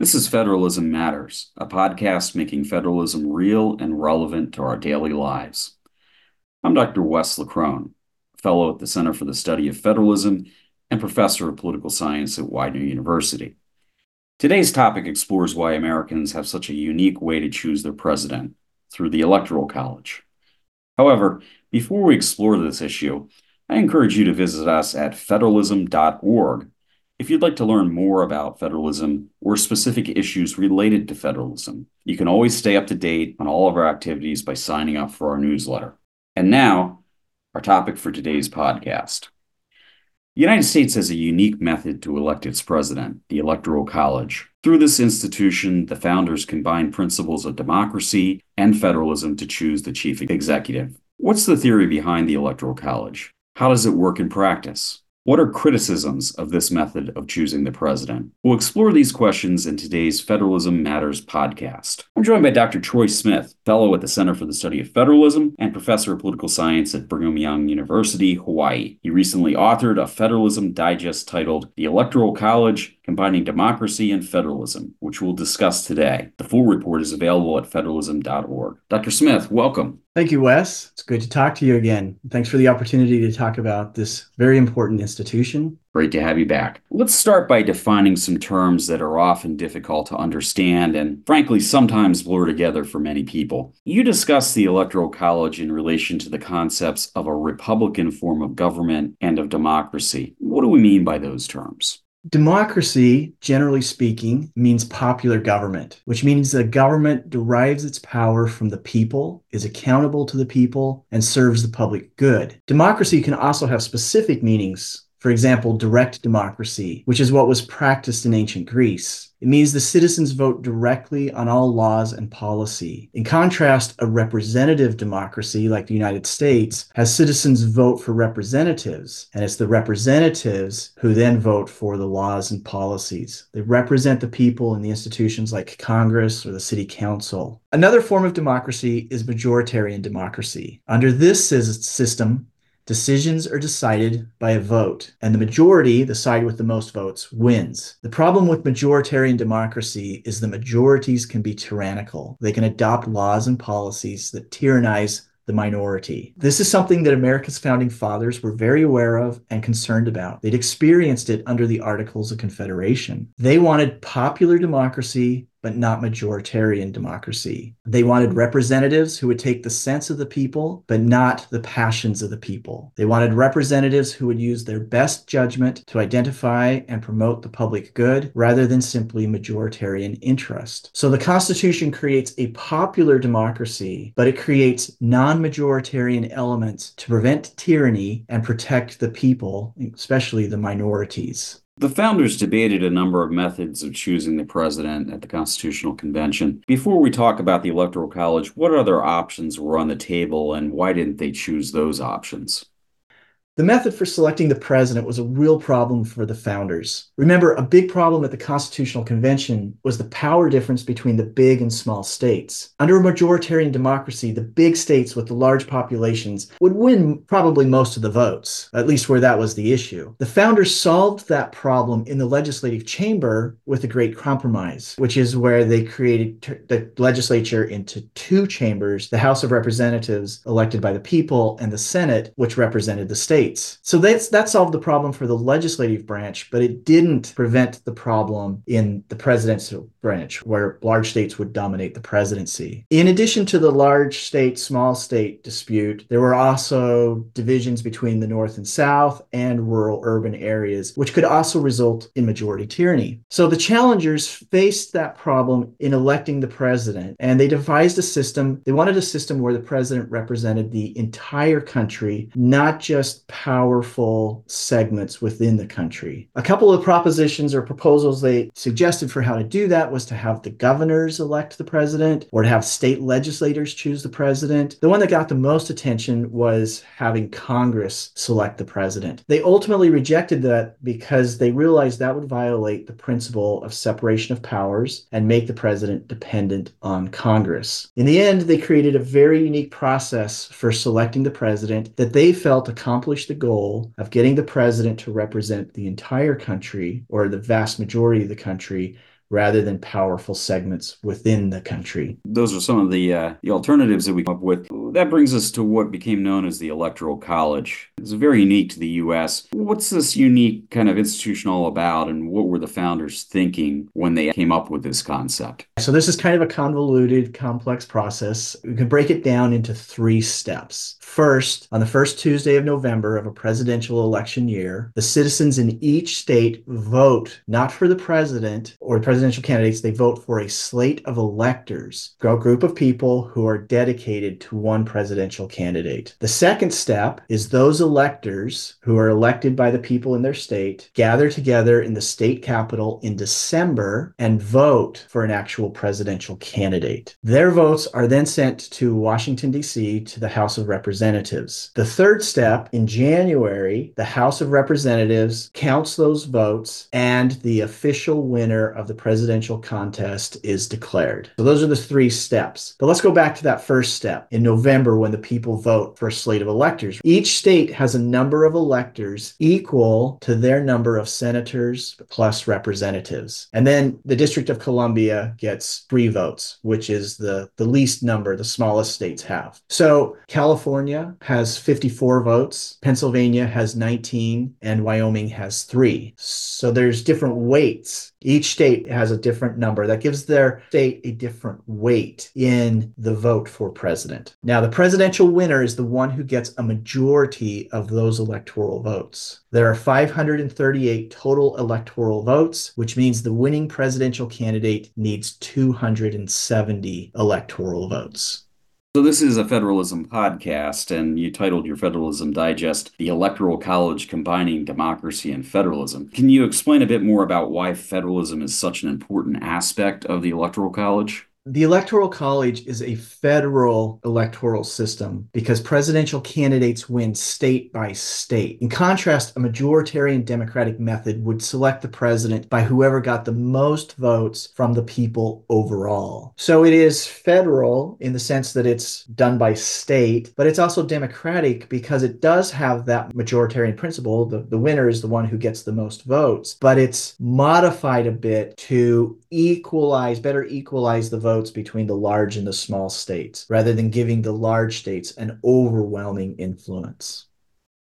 This is Federalism Matters, a podcast making federalism real and relevant to our daily lives. I'm Dr. Wes Leckrone, fellow at the Center for the Study of Federalism and professor of political science at Widener University. Today's topic explores why Americans have such a unique way to choose their president through the Electoral College. However, before we explore this issue, I encourage you to visit us at federalism.org if you'd like to learn more about federalism or specific issues related to federalism, you can always stay up to date on all of our activities by signing up for our newsletter. And now, our topic for today's podcast. The United States has a unique method to elect its president, the Electoral College. Through this institution, the founders combined principles of democracy and federalism to choose the chief executive. What's the theory behind the Electoral College? How does it work in practice? What are criticisms of this method of choosing the president? We'll explore these questions in today's Federalism Matters podcast. I'm joined by Dr. Troy Smith, fellow at the Center for the Study of Federalism and professor of political science at Brigham Young University, Hawaii. He recently authored a Federalism Digest titled The Electoral College Combining Democracy and Federalism, which we'll discuss today. The full report is available at federalism.org. Dr. Smith, welcome. Thank you, Wes. It's good to talk to you again. Thanks for the opportunity to talk about this very important institution. Great to have you back. Let's start by defining some terms that are often difficult to understand and, frankly, sometimes blur together for many people. You discuss the Electoral College in relation to the concepts of a Republican form of government and of democracy. What do we mean by those terms? Democracy, generally speaking, means popular government, which means the government derives its power from the people, is accountable to the people, and serves the public good. Democracy can also have specific meanings for example, direct democracy, which is what was practiced in ancient Greece. It means the citizens vote directly on all laws and policy. In contrast, a representative democracy like the United States has citizens vote for representatives, and it's the representatives who then vote for the laws and policies. They represent the people in the institutions like Congress or the city council. Another form of democracy is majoritarian democracy. Under this system, Decisions are decided by a vote, and the majority, the side with the most votes, wins. The problem with majoritarian democracy is the majorities can be tyrannical. They can adopt laws and policies that tyrannize the minority. This is something that America's founding fathers were very aware of and concerned about. They'd experienced it under the Articles of Confederation. They wanted popular democracy but not majoritarian democracy. They wanted representatives who would take the sense of the people, but not the passions of the people. They wanted representatives who would use their best judgment to identify and promote the public good rather than simply majoritarian interest. So the Constitution creates a popular democracy, but it creates non majoritarian elements to prevent tyranny and protect the people, especially the minorities. The founders debated a number of methods of choosing the president at the Constitutional Convention. Before we talk about the Electoral College, what other options were on the table and why didn't they choose those options? The method for selecting the president was a real problem for the founders. Remember, a big problem at the Constitutional Convention was the power difference between the big and small states. Under a majoritarian democracy, the big states with the large populations would win probably most of the votes, at least where that was the issue. The founders solved that problem in the legislative chamber with the Great Compromise, which is where they created the legislature into two chambers the House of Representatives, elected by the people, and the Senate, which represented the states states. So that's that solved the problem for the legislative branch, but it didn't prevent the problem in the presidential branch, where large states would dominate the presidency. In addition to the large state, small state dispute, there were also divisions between the North and South and rural urban areas, which could also result in majority tyranny. So the challengers faced that problem in electing the president, and they devised a system. They wanted a system where the president represented the entire country, not just powerful segments within the country. A couple of propositions or proposals they suggested for how to do that was to have the governors elect the president or to have state legislators choose the president. The one that got the most attention was having Congress select the president. They ultimately rejected that because they realized that would violate the principle of separation of powers and make the president dependent on Congress. In the end, they created a very unique process for selecting the president that they felt accomplished accomplish the goal of getting the president to represent the entire country or the vast majority of the country rather than powerful segments within the country. Those are some of the uh, the alternatives that we come up with. That brings us to what became known as the Electoral College. It's very unique to the U.S. What's this unique kind of institution all about, and what were the founders thinking when they came up with this concept? So this is kind of a convoluted, complex process. We can break it down into three steps. First, on the first Tuesday of November of a presidential election year, the citizens in each state vote not for the president or presidential candidates, they vote for a slate of electors, a group of people who are dedicated to one presidential candidate. The second step is those electors who are elected by the people in their state gather together in the state capital in December and vote for an actual presidential candidate. Their votes are then sent to Washington, D.C., to the House of Representatives. The third step in January, the House of Representatives counts those votes and the official winner of the presidential contest is declared. So those are the three steps. But let's go back to that first step in November when the people vote for a slate of electors. Each state has a number of electors equal to their number of senators plus representatives. And then the District of Columbia gets three votes, which is the, the least number the smallest states have. So California has 54 votes, Pennsylvania has 19, and Wyoming has three. So there's different weights. Each state has a different number that gives their state a different weight in the vote for president. Now, the presidential winner is the one who gets a majority of those electoral votes. There are 538 total electoral votes, which means the winning presidential candidate needs 270 electoral votes. So, this is a federalism podcast, and you titled your Federalism Digest The Electoral College Combining Democracy and Federalism. Can you explain a bit more about why federalism is such an important aspect of the Electoral College? The Electoral College is a federal electoral system because presidential candidates win state by state. In contrast, a majoritarian democratic method would select the president by whoever got the most votes from the people overall. So it is federal in the sense that it's done by state, but it's also democratic because it does have that majoritarian principle. The, the winner is the one who gets the most votes, but it's modified a bit to equalize, better equalize the votes votes between the large and the small states, rather than giving the large states an overwhelming influence.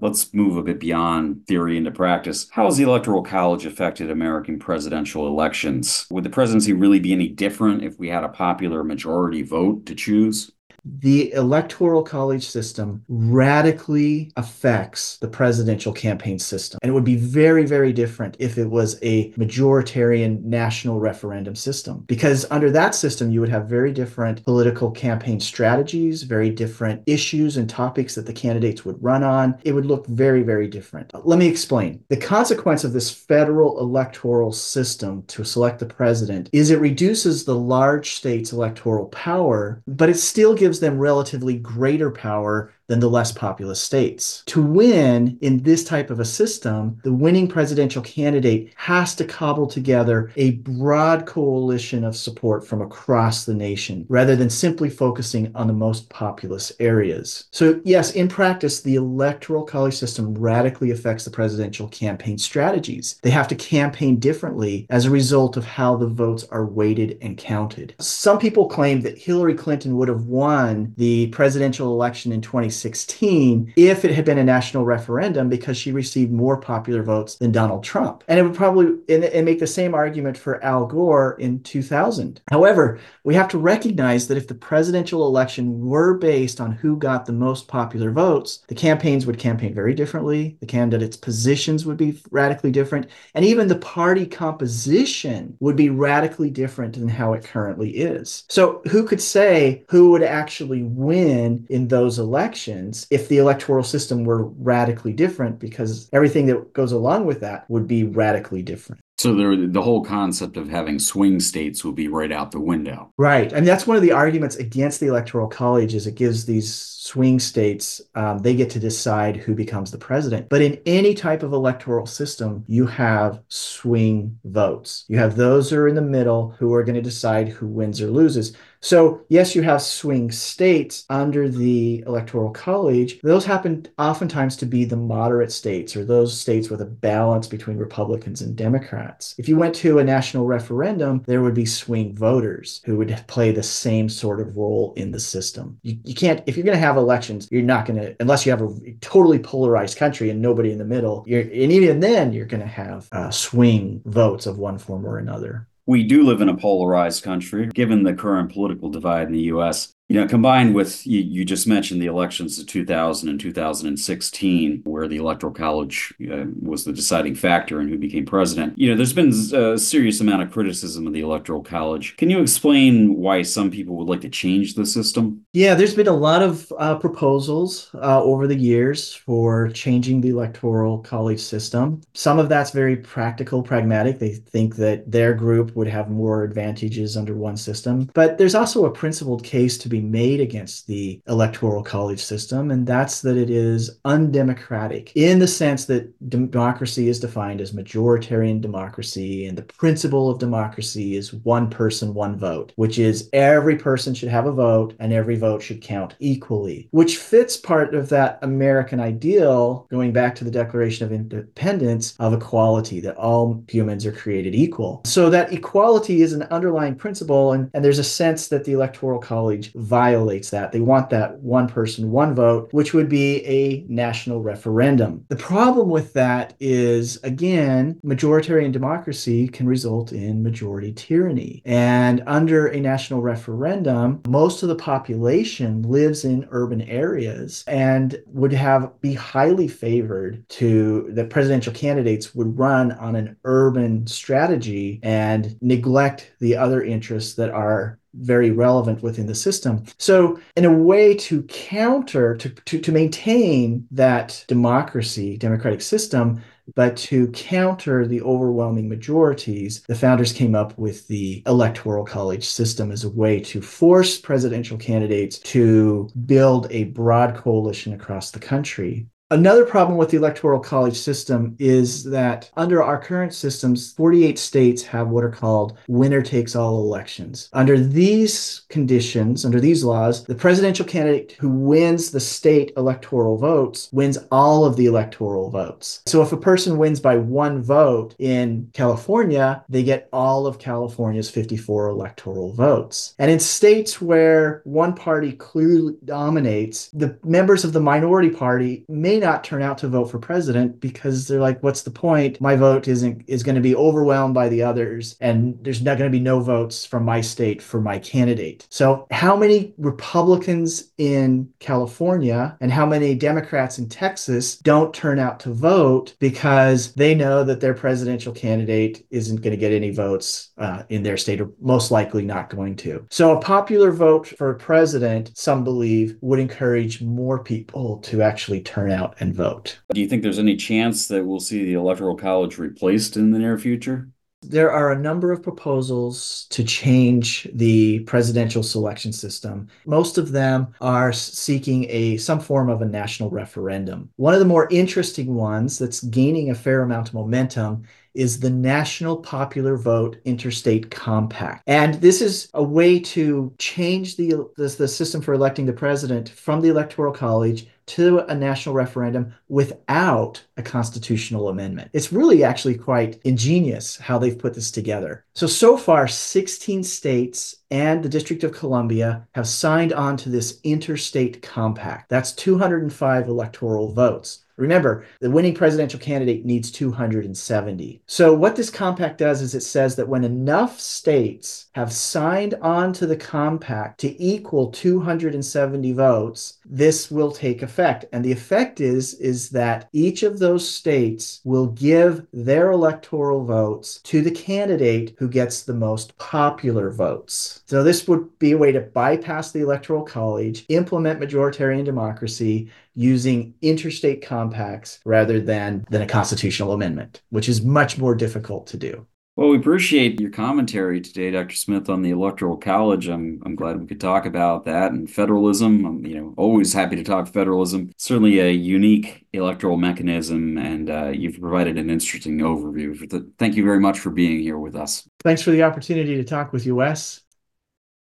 Let's move a bit beyond theory into practice. How has the Electoral College affected American presidential elections? Would the presidency really be any different if we had a popular majority vote to choose? The electoral college system radically affects the presidential campaign system. And it would be very, very different if it was a majoritarian national referendum system. Because under that system, you would have very different political campaign strategies, very different issues and topics that the candidates would run on. It would look very, very different. Let me explain. The consequence of this federal electoral system to select the president is it reduces the large states' electoral power, but it still gives gives them relatively greater power than the less populous states. To win in this type of a system, the winning presidential candidate has to cobble together a broad coalition of support from across the nation rather than simply focusing on the most populous areas. So, yes, in practice, the electoral college system radically affects the presidential campaign strategies. They have to campaign differently as a result of how the votes are weighted and counted. Some people claim that Hillary Clinton would have won the presidential election in 2016 2016 if it had been a national referendum because she received more popular votes than Donald Trump. And it would probably and, make the same argument for Al Gore in 2000. However, we have to recognize that if the presidential election were based on who got the most popular votes, the campaigns would campaign very differently. The candidates' positions would be radically different. And even the party composition would be radically different than how it currently is. So, who could say who would actually win in those elections? Elections if the electoral system were radically different, because everything that goes along with that would be radically different. So there, the whole concept of having swing states will be right out the window. Right, and that's one of the arguments against the electoral college is it gives these swing states um, they get to decide who becomes the president. But in any type of electoral system, you have swing votes. You have those who are in the middle who are going to decide who wins or loses. So, yes, you have swing states under the Electoral College. Those happen oftentimes to be the moderate states or those states with a balance between Republicans and Democrats. Democrats. If you went to a national referendum, there would be swing voters who would play the same sort of role in the system. You, you can't, if you're going to have elections, you're not going to, unless you have a totally polarized country and nobody in the middle, and even then, you're going to have uh, swing votes of one form or another. We do live in a polarized country. Given the current political divide in the US, you know, combined with you, you, just mentioned the elections of 2000 and 2016, where the Electoral College uh, was the deciding factor in who became president. You know, there's been a serious amount of criticism of the Electoral College. Can you explain why some people would like to change the system? Yeah, there's been a lot of uh, proposals uh, over the years for changing the Electoral College system. Some of that's very practical, pragmatic. They think that their group would have more advantages under one system. But there's also a principled case to be made against the electoral college system, and that's that it is undemocratic in the sense that democracy is defined as majoritarian democracy, and the principle of democracy is one person, one vote, which is every person should have a vote and every vote should count equally, which fits part of that American ideal going back to the Declaration of Independence of equality, that all humans are created equal. So that equality is an underlying principle, and, and there's a sense that the electoral college violates that. They want that one person, one vote, which would be a national referendum. The problem with that is, again, majoritarian democracy can result in majority tyranny. And under a national referendum, most of the population lives in urban areas and would have be highly favored to the presidential candidates would run on an urban strategy and neglect the other interests that are very relevant within the system. So, in a way to counter, to, to, to maintain that democracy, democratic system, but to counter the overwhelming majorities, the founders came up with the electoral college system as a way to force presidential candidates to build a broad coalition across the country. Another problem with the electoral college system is that under our current systems, 48 states have what are called winner takes all elections. Under these conditions, under these laws, the presidential candidate who wins the state electoral votes wins all of the electoral votes. So if a person wins by one vote in California, they get all of California's 54 electoral votes. And in states where one party clearly dominates, the members of the minority party may not turn out to vote for president because they're like, what's the point? My vote isn't is going to be overwhelmed by the others, and there's not going to be no votes from my state for my candidate. So, how many Republicans in California and how many Democrats in Texas don't turn out to vote because they know that their presidential candidate isn't going to get any votes uh, in their state, or most likely not going to. So, a popular vote for president, some believe, would encourage more people to actually turn out out and vote. Do you think there's any chance that we'll see the Electoral College replaced in the near future? There are a number of proposals to change the presidential selection system. Most of them are seeking a some form of a national referendum. One of the more interesting ones that's gaining a fair amount of momentum is the National Popular Vote Interstate Compact. And this is a way to change the, the, the system for electing the president from the Electoral College to a national referendum without a constitutional amendment. It's really actually quite ingenious how they've put this together. So, so far, 16 states and the District of Columbia have signed on to this interstate compact. That's 205 electoral votes. Remember, the winning presidential candidate needs 270. So, what this compact does is it says that when enough states have signed on to the compact to equal 270 votes, this will take effect. And the effect is, is that each of those states will give their electoral votes to the candidate who gets the most popular votes. So, this would be a way to bypass the Electoral College, implement majoritarian democracy, using interstate compacts rather than, than a constitutional amendment, which is much more difficult to do. Well, we appreciate your commentary today, Dr. Smith, on the Electoral College. I'm, I'm glad we could talk about that and federalism. I'm, you know, always happy to talk federalism. Certainly a unique electoral mechanism, and uh, you've provided an interesting overview. Thank you very much for being here with us. Thanks for the opportunity to talk with you, Wes.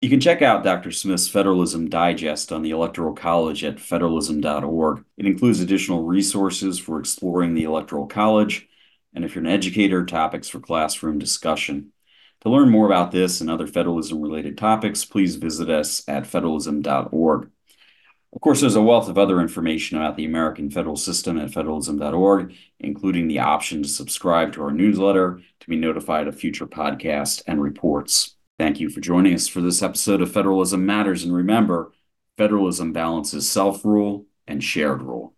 You can check out Dr. Smith's Federalism Digest on the Electoral College at federalism.org. It includes additional resources for exploring the Electoral College And if you're an educator, topics for classroom discussion. To learn more about this and other federalism related topics, please visit us at federalism.org. Of course, there's a wealth of other information about the American federal system at federalism.org, including the option to subscribe to our newsletter to be notified of future podcasts and reports. Thank you for joining us for this episode of Federalism Matters. And remember, federalism balances self rule and shared rule.